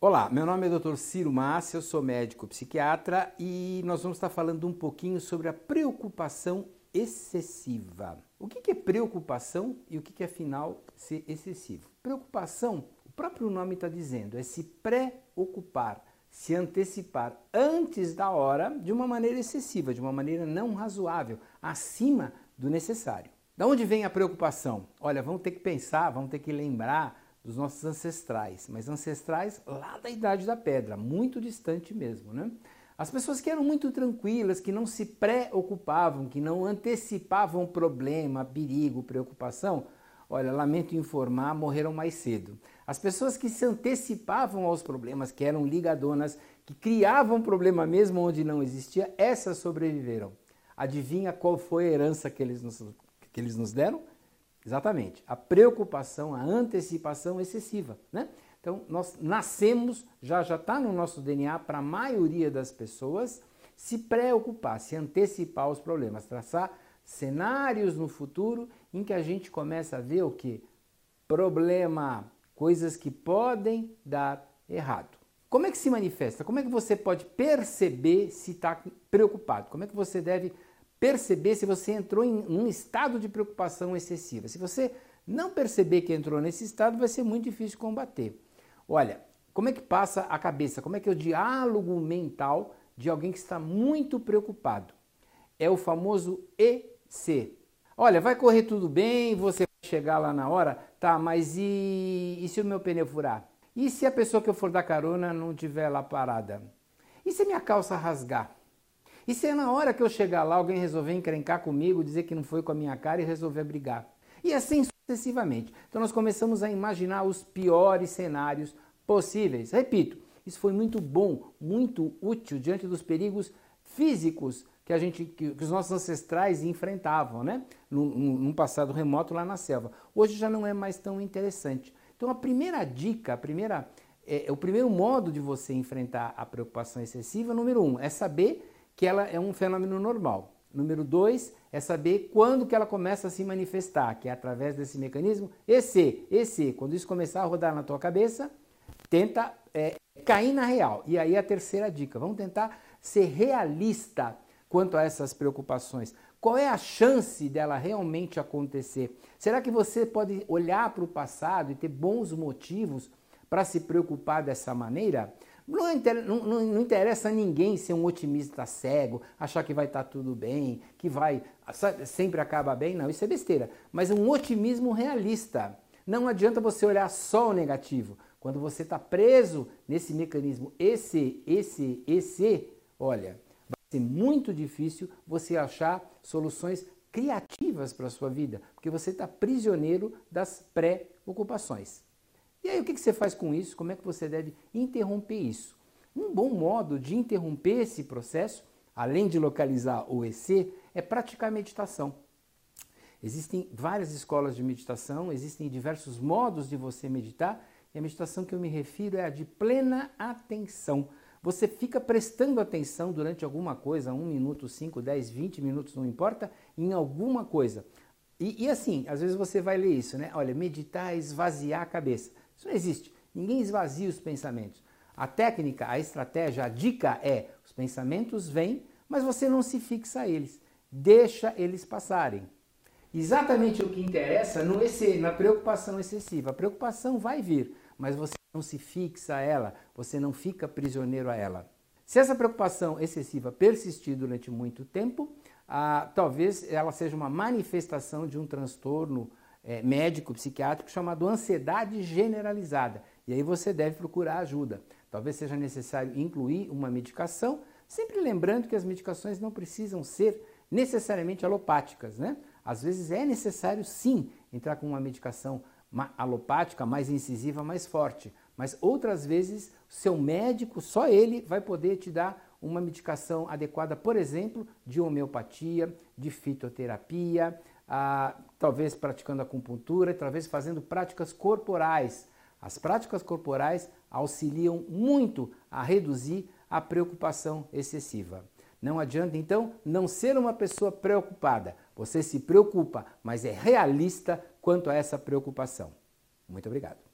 Olá, meu nome é Dr. Ciro Massa, eu sou médico psiquiatra e nós vamos estar falando um pouquinho sobre a preocupação excessiva. O que é preocupação e o que é afinal ser excessivo? Preocupação, o próprio nome está dizendo, é se preocupar, se antecipar antes da hora de uma maneira excessiva, de uma maneira não razoável, acima do necessário. Da onde vem a preocupação? Olha, vamos ter que pensar, vamos ter que lembrar dos nossos ancestrais, mas ancestrais lá da Idade da Pedra, muito distante mesmo, né? As pessoas que eram muito tranquilas, que não se preocupavam, que não antecipavam problema, perigo, preocupação, olha, lamento informar, morreram mais cedo. As pessoas que se antecipavam aos problemas, que eram ligadonas, que criavam problema mesmo onde não existia, essas sobreviveram. Adivinha qual foi a herança que eles nos, que eles nos deram? Exatamente. A preocupação, a antecipação excessiva. Né? Então, nós nascemos, já já está no nosso DNA para a maioria das pessoas, se preocupar, se antecipar os problemas, traçar cenários no futuro em que a gente começa a ver o que? Problema, coisas que podem dar errado. Como é que se manifesta? Como é que você pode perceber se está preocupado? Como é que você deve perceber se você entrou em um estado de preocupação excessiva. Se você não perceber que entrou nesse estado, vai ser muito difícil combater. Olha, como é que passa a cabeça? Como é que é o diálogo mental de alguém que está muito preocupado? É o famoso EC. Olha, vai correr tudo bem, você vai chegar lá na hora, tá, mas e, e se o meu pneu furar? E se a pessoa que eu for dar carona não estiver lá parada? E se minha calça rasgar? E se é na hora que eu chegar lá alguém resolver encrencar comigo, dizer que não foi com a minha cara e resolver brigar? E assim sucessivamente. Então nós começamos a imaginar os piores cenários possíveis. Repito, isso foi muito bom, muito útil diante dos perigos físicos que a gente, que, os nossos ancestrais enfrentavam, né? Num, num passado remoto lá na selva. Hoje já não é mais tão interessante. Então a primeira dica, a primeira, é, o primeiro modo de você enfrentar a preocupação excessiva, número um, é saber que ela é um fenômeno normal. Número dois é saber quando que ela começa a se manifestar, que é através desse mecanismo EC, EC. Quando isso começar a rodar na tua cabeça, tenta é, cair na real. E aí a terceira dica, vamos tentar ser realista quanto a essas preocupações. Qual é a chance dela realmente acontecer? Será que você pode olhar para o passado e ter bons motivos para se preocupar dessa maneira? Não, não, não, interessa a ninguém ser um otimista cego, achar que vai estar tá tudo bem, que vai sempre acaba bem. Não, isso é besteira. Mas um otimismo realista. Não adianta você olhar só o negativo. Quando você está preso nesse mecanismo esse, esse, esse, olha, vai ser muito difícil você achar soluções criativas para a sua vida, porque você está prisioneiro das pré-ocupações. E aí o que, você faz com isso? Como é que você deve interromper isso? Um bom modo de interromper esse processo, além de localizar o EC, é praticar meditação. Existem várias escolas de meditação, existem diversos modos de você meditar, e a meditação que eu me refiro é a de plena atenção. Você fica prestando atenção durante alguma coisa, um minuto, cinco, dez, vinte minutos, não importa, em alguma coisa. E, e, assim, às vezes você vai ler isso, né? Olha, meditar é esvaziar a cabeça. Isso não existe. Ninguém esvazia os pensamentos. A técnica, a estratégia, a dica é: os pensamentos vêm, mas você não se fixa a eles. Deixa eles passarem. Exatamente o que interessa no EC, na preocupação excessiva. A preocupação vai vir, mas você não se fixa a ela, você não fica prisioneiro a ela. Se essa preocupação excessiva persistir durante muito tempo, ah, talvez ela seja uma manifestação de um transtorno é, médico, psiquiátrico, chamado ansiedade generalizada. E aí você deve procurar ajuda. Talvez seja necessário incluir uma medicação, sempre lembrando que as medicações não precisam ser necessariamente alopáticas, né? Às vezes é necessário sim entrar com uma medicação alopática mais incisiva, mais forte, mas outras vezes seu médico, só ele vai poder te dar uma medicação adequada, por exemplo, de homeopatia, de fitoterapia, ah, talvez praticando acupuntura, talvez fazendo práticas corporais. As práticas corporais auxiliam muito a reduzir a preocupação excessiva. Não adianta então não ser uma pessoa preocupada. Você se preocupa, mas é realista quanto a essa preocupação. Muito obrigado.